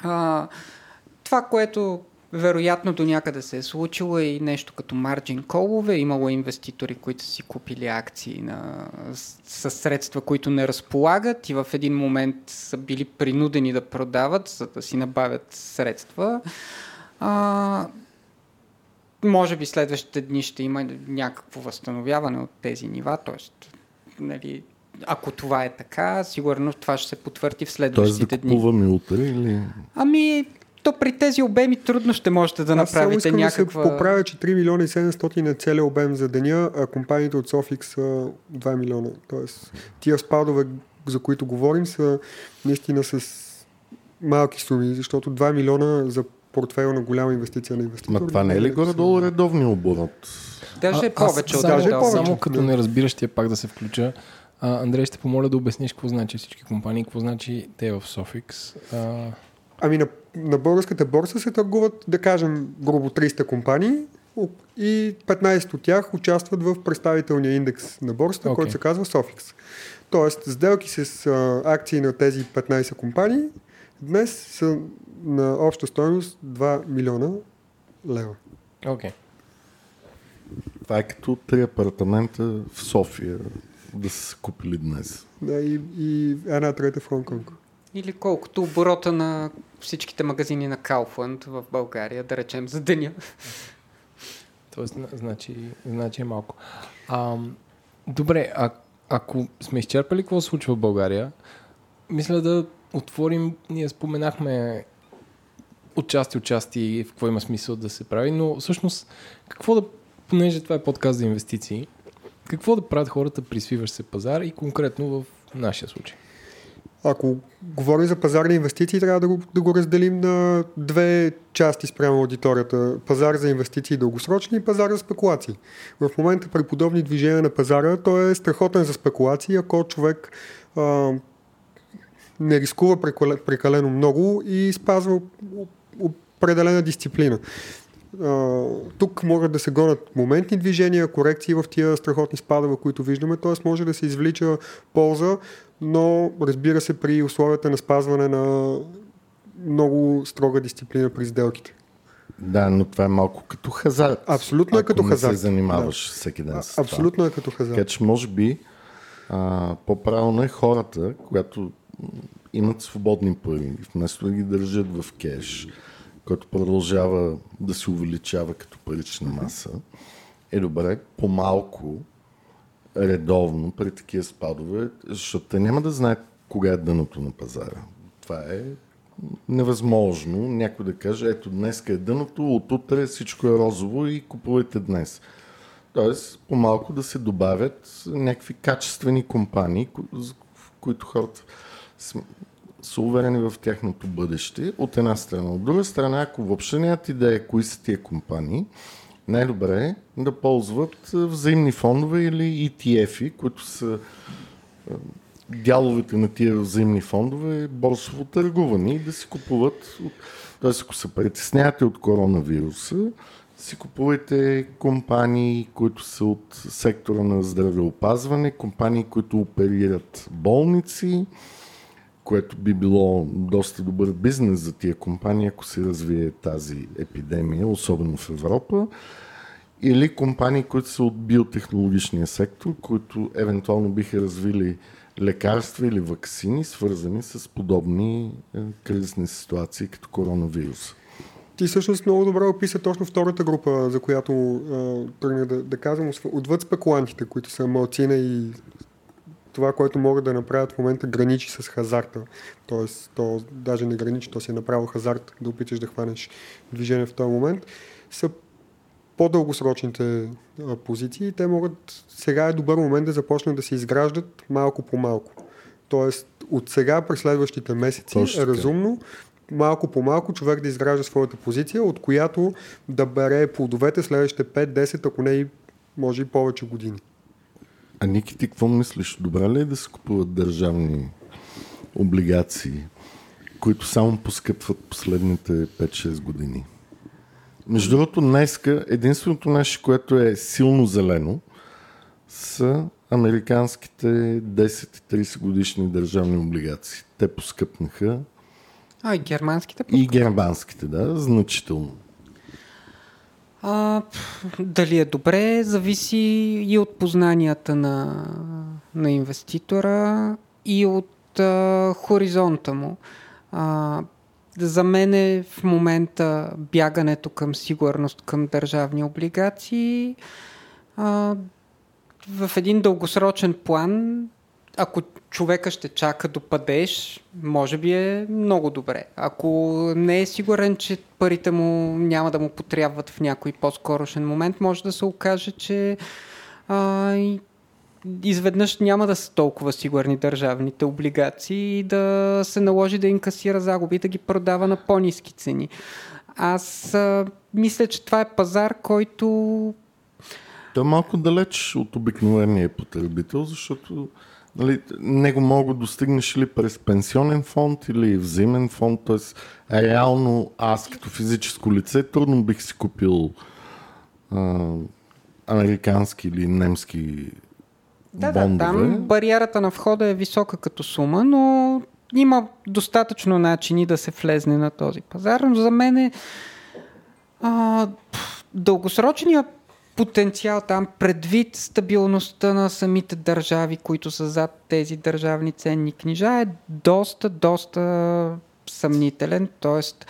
а, това, което вероятно до някъде се е случило е и нещо като марджин колове. Имало инвеститори, които си купили акции на, с, средства, които не разполагат и в един момент са били принудени да продават, за да си набавят средства. А, може би следващите дни ще има някакво възстановяване от тези нива, т.е. Нали, ако това е така, сигурно това ще се потвърди в Тоест следващите да дни. купуваме утре или... Ами, то при тези обеми трудно ще можете да Аз само направите искам някаква... да се поправя, че 3 милиона и 700 е целият обем за деня, а компаниите от Sofix са 2 милиона. Тоест, тия спадове, за които говорим, са наистина с малки суми, защото 2 милиона за портфейл на голяма инвестиция на инвеститор. Ма това не е ли горе-долу редовния оборот? Даже е аз повече от само, даже е повече. Само като не разбираш тия пак да се включа. А, Андрей, ще помоля да обясниш какво значи всички компании, какво значи те в Sofix. А, Ами на, на българската борса се търгуват, да кажем, грубо 300 компании и 15 от тях участват в представителния индекс на борсата, okay. който се казва Sofix. Тоест, сделки с а, акции на тези 15 компании Днес са на обща стоеност 2 милиона лева. Окей. Okay. Това е като три апартамента в София да са купили днес. Да, и, и една трета в Хонконг. Или колкото оборота на всичките магазини на Kaufland в България, да речем, за деня. Тоест, значи, значи е малко. А, добре, а, ако сме изчерпали какво се случва в България, мисля да отворим, ние споменахме отчасти, отчасти в какво има смисъл да се прави, но всъщност какво да, понеже това е подкаст за инвестиции, какво да правят хората при свиващ се пазар и конкретно в нашия случай? Ако говорим за пазарни инвестиции, трябва да го, да го разделим на две части спрямо аудиторията. Пазар за инвестиции дългосрочни и пазар за спекулации. В момента при подобни движения на пазара той е страхотен за спекулации, ако човек а, не рискува прекалено много и спазва определена дисциплина. Тук могат да се гонят моментни движения, корекции в тия страхотни спадове, които виждаме, т.е. може да се извлича полза, но разбира се при условията на спазване на много строга дисциплина при сделките. Да, но това е малко като хазарт. Абсолютно е като не хазарт. се занимаваш да. всеки ден с това. Абсолютно е като хазарт. Така че може би а, по-правилно е хората, когато имат свободни пари, вместо да ги държат в кеш, който продължава да се увеличава като парична маса, е добре по-малко редовно при такива спадове, защото те няма да знаят кога е дъното на пазара. Това е невъзможно някой да каже, ето днес е дъното, от утре всичко е розово и купувайте днес. Тоест, по-малко да се добавят някакви качествени компании, които хората са уверени в тяхното бъдеще, от една страна. От друга страна, ако въобще нямат идея кои са тия компании, най-добре е да ползват взаимни фондове или ETF-и, които са дяловете на тия взаимни фондове борсово търгувани и да си купуват. Т.е. ако се притеснявате от коронавируса, си купувайте компании, които са от сектора на здравеопазване, компании, които оперират болници, което би било доста добър бизнес за тия компании, ако се развие тази епидемия, особено в Европа, или компании, които са от биотехнологичния сектор, които евентуално биха развили лекарства или вакцини, свързани с подобни е, кризисни ситуации, като коронавирус. Ти всъщност много добре описа точно втората група, за която тръгнах да, да казвам, отвъд спекулантите, които са малцина и това, което могат да направят в момента, граничи с хазарта. Тоест, то даже не граничи, то си е направил хазарт да опиташ да хванеш движение в този момент, са по-дългосрочните а, позиции. Те могат, сега е добър момент да започнат да се изграждат малко по малко. Тоест, от сега през следващите месеци Точно е разумно малко по малко човек да изгражда своята позиция, от която да бере плодовете следващите 5-10, ако не и може и повече години. А Ники, ти какво мислиш? Добре ли е да се купуват държавни облигации, които само поскъпват последните 5-6 години? Между другото, днеска единственото нещо, което е силно зелено, са американските 10 30 годишни държавни облигации. Те поскъпнаха. А, и германските? И германските, да, значително. А, дали е добре, зависи и от познанията на, на инвеститора и от а, хоризонта му. А, за мен е в момента бягането към сигурност към държавни облигации. А, в един дългосрочен план, ако човека ще чака до падеж, може би е много добре. Ако не е сигурен, че парите му няма да му потребват в някой по-скорошен момент, може да се окаже, че а, изведнъж няма да са толкова сигурни държавните облигации и да се наложи да инкасира загуби и да ги продава на по-низки цени. Аз а, мисля, че това е пазар, който. Той е малко далеч от обикновения потребител, защото нали, него мога да достигнеш ли през пенсионен фонд или взаимен фонд, т.е. реално аз като физическо лице трудно бих си купил а, американски или немски да, бондове. Да, там бариерата на входа е висока като сума, но има достатъчно начини да се влезне на този пазар, но за мен е а, дългосрочният потенциал там, предвид стабилността на самите държави, които са зад тези държавни ценни книжа, е доста, доста съмнителен. Тоест,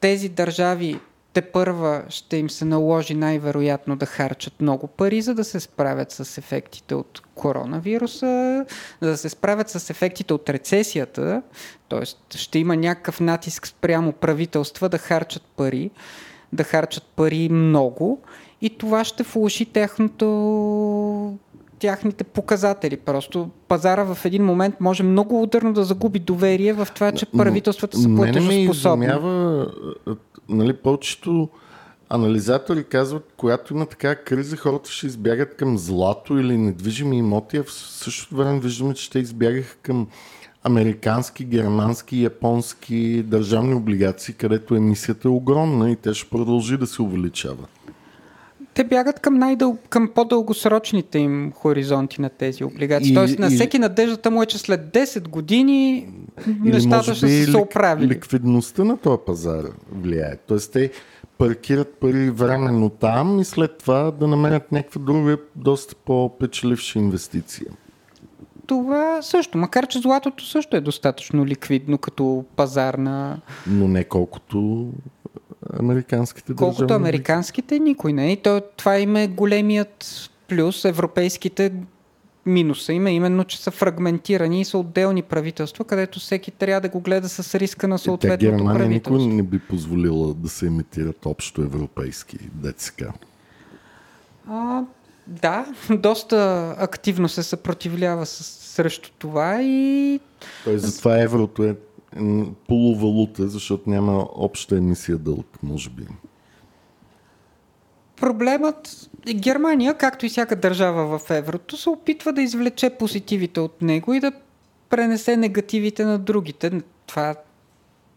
тези държави те първа ще им се наложи най-вероятно да харчат много пари, за да се справят с ефектите от коронавируса, за да се справят с ефектите от рецесията, т.е. ще има някакъв натиск спрямо правителства да харчат пари, да харчат пари много и това ще влуши техното тяхните показатели. Просто пазара в един момент може много ударно да загуби доверие в това, че правителствата са платежоспособни. Мене нали, повечето анализатори казват, когато има така криза, хората ще избягат към злато или недвижими имоти, а в същото време виждаме, че те избягаха към американски, германски, японски държавни облигации, където емисията е огромна и те ще продължи да се увеличава. Те бягат към, най-дъл... към по-дългосрочните им хоризонти на тези облигации. И, Тоест на всеки надеждата му е, че след 10 години нещата ще се оправили. Ликвидността на този пазар влияе. Тоест те паркират пари временно там и след това да намерят някаква друга доста по-печеливша инвестиция. Това също, макар че златото също е достатъчно ликвидно като пазар на... Но не колкото американските държави. Колкото американските, никой не. И то, това им е големият плюс. Европейските минуса има именно, че са фрагментирани и са отделни правителства, където всеки трябва да го гледа с риска на съответното Те, Германия правителство. никой не би позволила да се имитират общо европейски ДЦК. А, да, доста активно се съпротивлява с, срещу това и... Той затова еврото е полувалута, защото няма обща емисия дълг, може би. Проблемът е Германия, както и всяка държава в еврото, се опитва да извлече позитивите от него и да пренесе негативите на другите. Това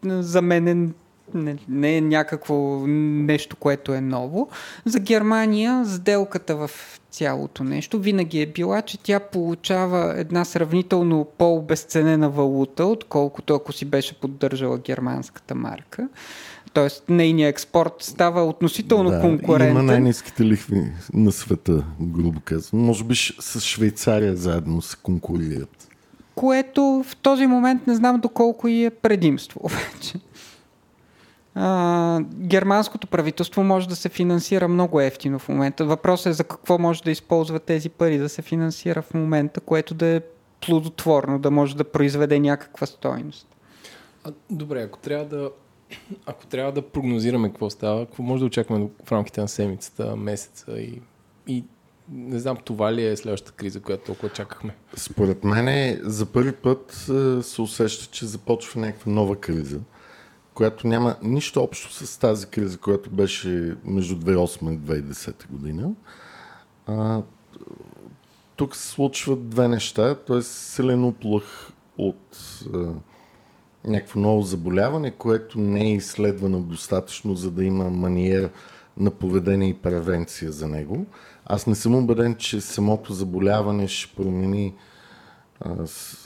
за мен е не, не е някакво нещо, което е ново. За Германия сделката в цялото нещо винаги е била, че тя получава една сравнително по-обесценена валута, отколкото ако си беше поддържала германската марка. Тоест, нейният експорт става относително да, конкурентен. Има най-низките лихви на света, грубо казвам. Може би с Швейцария заедно се конкурират. Което в този момент не знам доколко и е предимство вече а, германското правителство може да се финансира много ефтино в момента. Въпросът е за какво може да използва тези пари да се финансира в момента, което да е плодотворно, да може да произведе някаква стойност. А, добре, ако трябва да ако трябва да прогнозираме какво става, какво може да очакваме в рамките на седмицата, месеца и, и не знам, това ли е следващата криза, която толкова чакахме? Според мен за първи път се усеща, че започва някаква нова криза която няма нищо общо с тази криза, която беше между 2008 и 2010 година. А, тук се случват две неща, т.е. силен уплах от а, някакво ново заболяване, което не е изследвано достатъчно, за да има маниер на поведение и превенция за него. Аз не съм убеден, че самото заболяване ще промени а,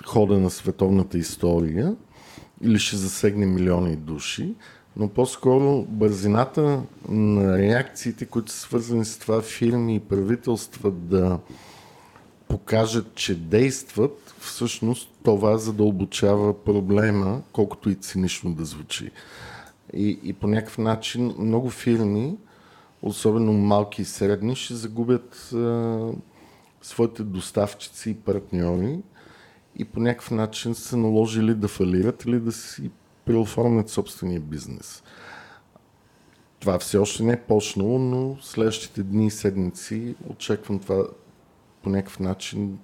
хода на световната история, или ще засегне милиони души, но по-скоро бързината на реакциите, които са свързани с това фирми и правителства да покажат, че действат, всъщност това задълбочава проблема, колкото и цинично да звучи. И, и по някакъв начин много фирми, особено малки и средни, ще загубят а, своите доставчици и партньори, и по някакъв начин са наложили да фалират или да си преоформят собствения бизнес. Това все още не е почнало, но следващите дни и седмици очаквам това по някакъв начин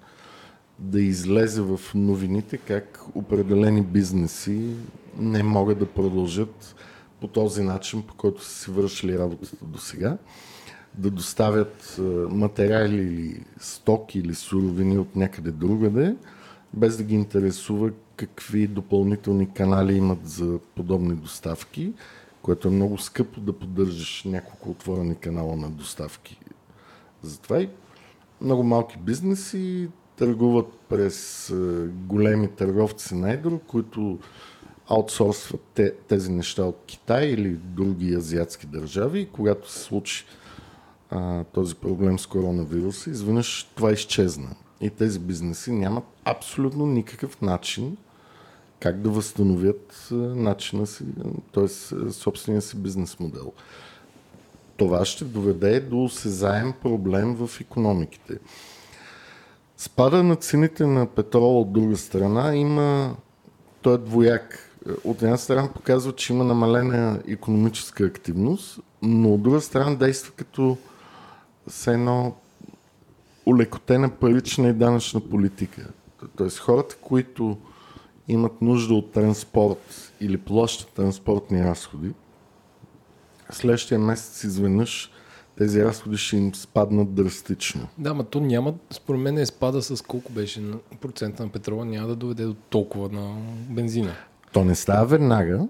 да излезе в новините как определени бизнеси не могат да продължат по този начин, по който са си вършили работата до сега, да доставят материали или стоки или суровини от някъде другаде, без да ги интересува какви допълнителни канали имат за подобни доставки, което е много скъпо да поддържаш няколко отворени канала на доставки. Затова и много малки бизнеси търгуват през е, големи търговци на едро, които аутсорсват те, тези неща от Китай или други азиатски държави и когато се случи а, този проблем с коронавируса, изведнъж това изчезна. И тези бизнеси нямат абсолютно никакъв начин как да възстановят а, начина си, т.е. собствения си бизнес модел. Това ще доведе до осезаем проблем в економиките. Спада на цените на петрола от друга страна има той е двояк. От една страна показва, че има намалена економическа активност, но от друга страна действа като с едно улекотена парична и данъчна политика. Тоест хората, които имат нужда от транспорт или плащат транспортни разходи, следващия месец изведнъж тези разходи ще им спаднат драстично. Да, но то няма, според мен е спада с колко беше на процента на петрола, няма да доведе до толкова на бензина. То не става веднага,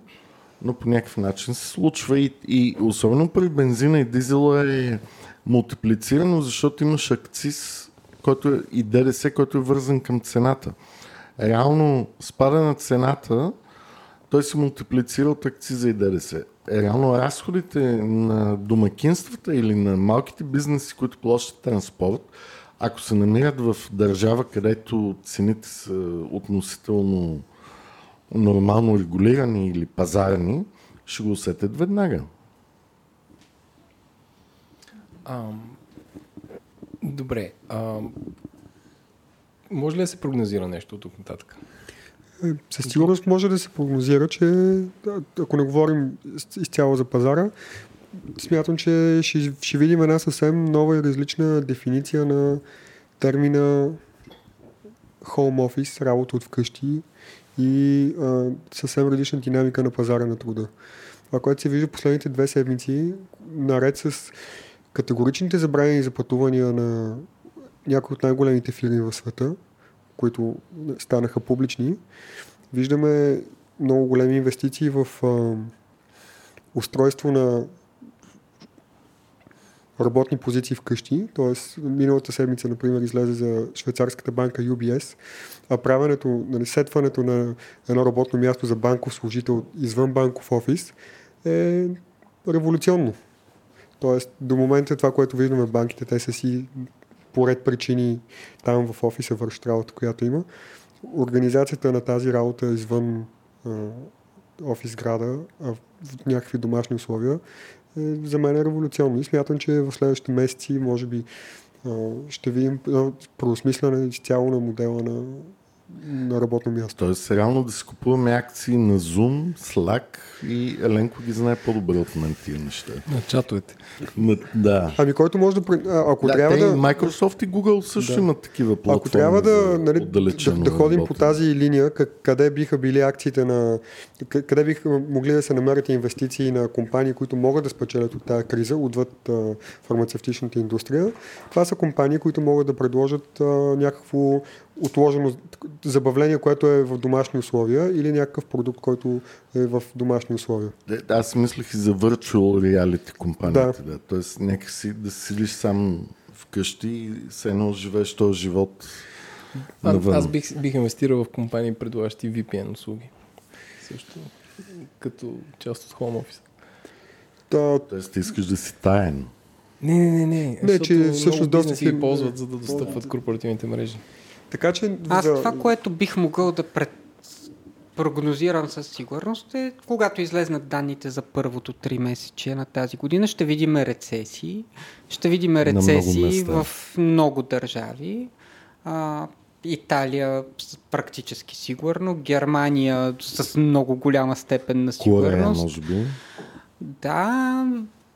но по някакъв начин се случва и, и особено при бензина и дизела е мултиплицирано, защото имаш акциз който е, и ДДС, който е вързан към цената. Реално спада на цената, той се мултиплицира от акциза и ДДС. Е, реално разходите на домакинствата или на малките бизнеси, които плащат транспорт, ако се намират в държава, където цените са относително нормално регулирани или пазарни, ще го усетят веднага. А, добре. А, може ли да се прогнозира нещо от тук нататък? Е, със сигурност може да се прогнозира, че ако не говорим изцяло за пазара, смятам, че ще, ще видим една съвсем нова и различна дефиниция на термина home office, работа от вкъщи и а, съвсем различна динамика на пазара на труда. Това, което се вижда последните две седмици, наред с категоричните забрани за пътувания на някои от най-големите фирми в света, които станаха публични, виждаме много големи инвестиции в а, устройство на работни позиции вкъщи. Тоест, миналата седмица, например, излезе за швейцарската банка UBS, а правенето, нали, сетването на едно работно място за банков служител извън банков офис е революционно. Тоест, до момента това, което виждаме в банките, те са си поред причини там в офиса вършат работа, която има. Организацията на тази работа извън а, офис града, а в някакви домашни условия, е, за мен е революционно. И смятам, че в следващите месеци, може би, а, ще видим проосмисляне цяло на модела на на работно място. Тоест, реално да си купуваме акции на Zoom, Slack и Еленко ги знае по-добре от мен тия неща. На чатовете. На, да. Ами който може да... Ако да, трябва те да... Microsoft и Google също да. имат такива платформи. Ако трябва да, нали, да, да ходим работа. по тази линия, къде биха били акциите на... Къде биха могли да се намерят инвестиции на компании, които могат да спечелят от тази криза, отвъд а, фармацевтичната индустрия, това са компании, които могат да предложат а, някакво отложено забавление, което е в домашни условия или някакъв продукт, който е в домашни условия. Да, аз мислех и за virtual reality компанията. Да. да. Тоест някакси да седиш сам вкъщи и се едно живееш този живот а, навън. Аз бих, бих инвестирал в компании, предлагащи VPN услуги. Също като част от home office. Да. Тоест ти искаш да си таен. Не, не, не, не. Не, че всъщност доста си ползват, за да достъпват корпоративните мрежи. Така че... Аз за... това, което бих могъл да пред... прогнозирам със сигурност е, когато излезнат данните за първото три месече на тази година, ще видим рецесии. Ще видим рецесии много в много държави. А, Италия практически сигурно, Германия с много голяма степен на сигурност. Корея, може би. Да,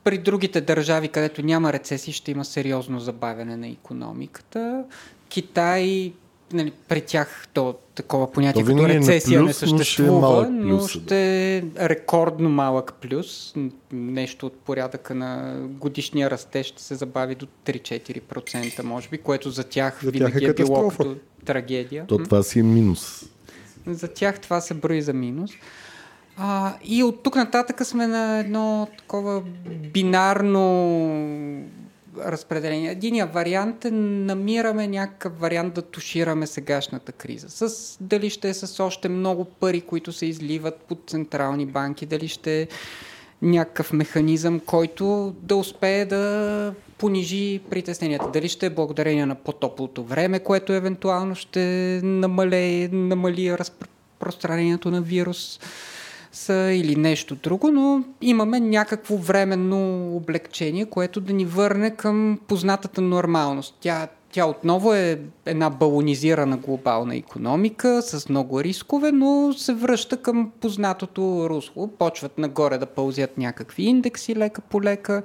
при другите държави, където няма рецесии, ще има сериозно забавяне на економиката. Китай нали, при тях то такова понятие то като рецесия плюс, не съществува, но ще, е, плюс, но ще е рекордно малък плюс. Нещо от порядъка на годишния растеж ще се забави до 3-4%, може би, което за тях за винаги тях е, е било като трагедия. То това си е минус. За тях това се брои за минус. А, и от тук нататък сме на едно такова бинарно разпределение. Единия вариант е намираме някакъв вариант да тушираме сегашната криза. С, дали ще е с още много пари, които се изливат под централни банки, дали ще е някакъв механизъм, който да успее да понижи притесненията. Дали ще е благодарение на по-топлото време, което евентуално ще намали, намали разпространението на вирус са или нещо друго, но имаме някакво временно облегчение, което да ни върне към познатата нормалност. Тя, тя отново е една балонизирана глобална економика с много рискове, но се връща към познатото русло. Почват нагоре да пълзят някакви индекси лека по лека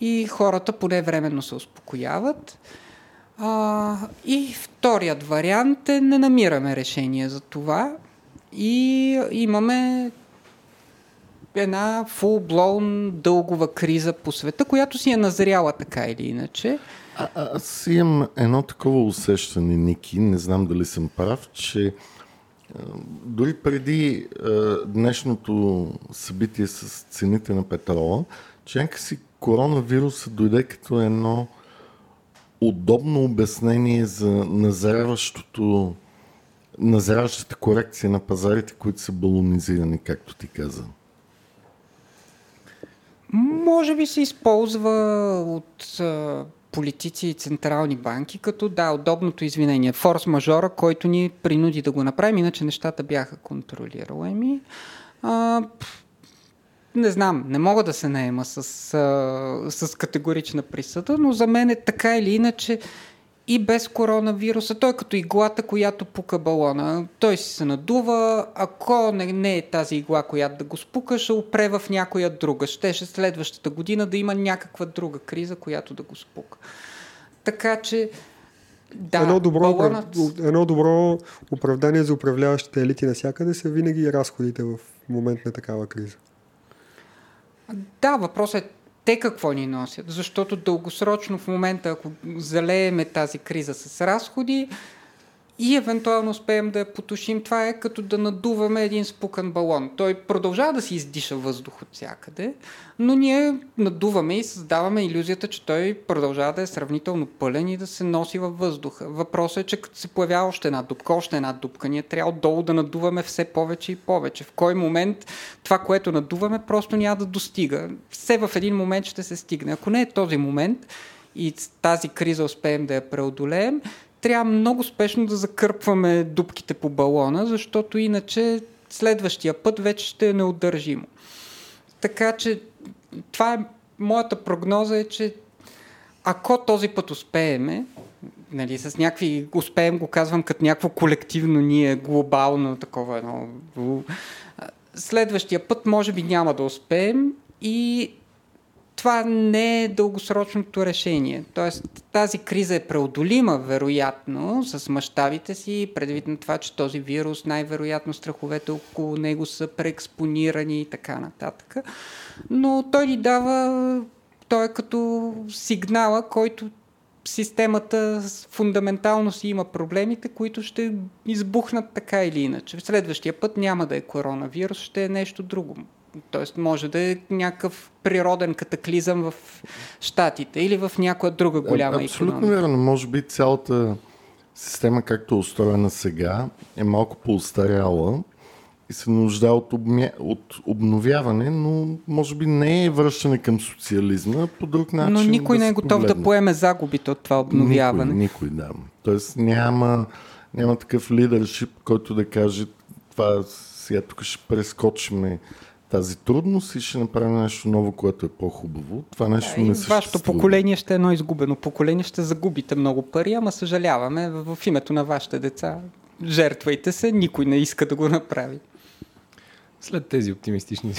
и хората поне временно се успокояват. А, и вторият вариант е не намираме решение за това и имаме една full-blown дългова криза по света, която си е назряла така или иначе. А, аз имам едно такова усещане, Ники, не знам дали съм прав, че а, дори преди а, днешното събитие с цените на петрола, че някакси коронавируса дойде като едно удобно обяснение за назряващото назряващата корекция на пазарите, които са балонизирани, както ти каза. Може би се използва от а, политици и централни банки, като да, удобното извинение. Форс-мажора, който ни принуди да го направим, иначе нещата бяха контролируеми. А, не знам, не мога да се наема с, а, с категорична присъда, но за мен е така или иначе и без коронавируса. Той е като иглата, която пука балона. Той си се надува. Ако не, не е тази игла, която да го спука, ще опре в някоя друга. Щеше следващата година да има някаква друга криза, която да го спука. Така че да, едно, добро, балонът... едно добро оправдание за управляващите елити навсякъде са винаги разходите в момент на такава криза. Да, въпросът е те какво ни носят. Защото дългосрочно в момента, ако залееме тази криза с разходи и евентуално успеем да я потушим, това е като да надуваме един спукан балон. Той продължава да си издиша въздух от всякъде, но ние надуваме и създаваме иллюзията, че той продължава да е сравнително пълен и да се носи във въздуха. Въпросът е, че като се появява още една дупка, още една дупка, ние трябва отдолу да надуваме все повече и повече. В кой момент това, което надуваме, просто няма да достига. Все в един момент ще се стигне. Ако не е този момент и тази криза успеем да я преодолеем, трябва много спешно да закърпваме дупките по балона, защото иначе следващия път вече ще е неудържимо. Така че това е моята прогноза е, че ако този път успееме, нали, с някакви, успеем го казвам като някакво колективно ние, глобално такова едно, следващия път може би няма да успеем и това не е дългосрочното решение. Тоест тази криза е преодолима, вероятно, с мащабите си, предвид на това, че този вирус, най-вероятно страховете около него са преекспонирани и така нататък. Но той ни дава, той е като сигнала, който системата фундаментално си има проблемите, които ще избухнат така или иначе. Следващия път няма да е коронавирус, ще е нещо друго. Тоест може да е някакъв природен катаклизъм в Штатите или в някоя друга голяма Абсолютно економика. верно. Може би цялата система, както е устроена сега, е малко поустаряла и се нуждае от, обмя... от обновяване, но може би не е връщане към социализма по друг начин. Но никой да не е готов погледне. да поеме загубите от това обновяване. Никой, никой да. Тоест няма, няма такъв лидершип, който да каже това сега тук ще прескочиме тази трудност и ще направим нещо ново, което е по-хубаво. Това нещо да, не се Вашето поколение ще е едно изгубено поколение, ще загубите много пари, ама съжаляваме, в името на вашите деца жертвайте се, никой не иска да го направи. След тези оптимистични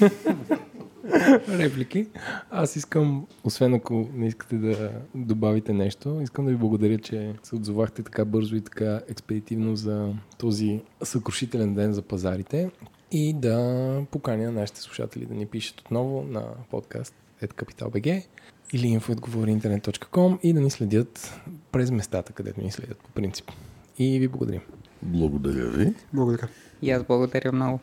реплики, аз искам, освен ако не искате да добавите нещо, искам да ви благодаря, че се отзовахте така бързо и така експедитивно за този съкрушителен ден за пазарите и да поканя нашите слушатели да ни пишат отново на подкаст capital.bg или info.говориinternet.com и да ни следят през местата, където ни следят по принцип. И ви благодарим. Благодаря ви. Благодаря. И аз благодаря много.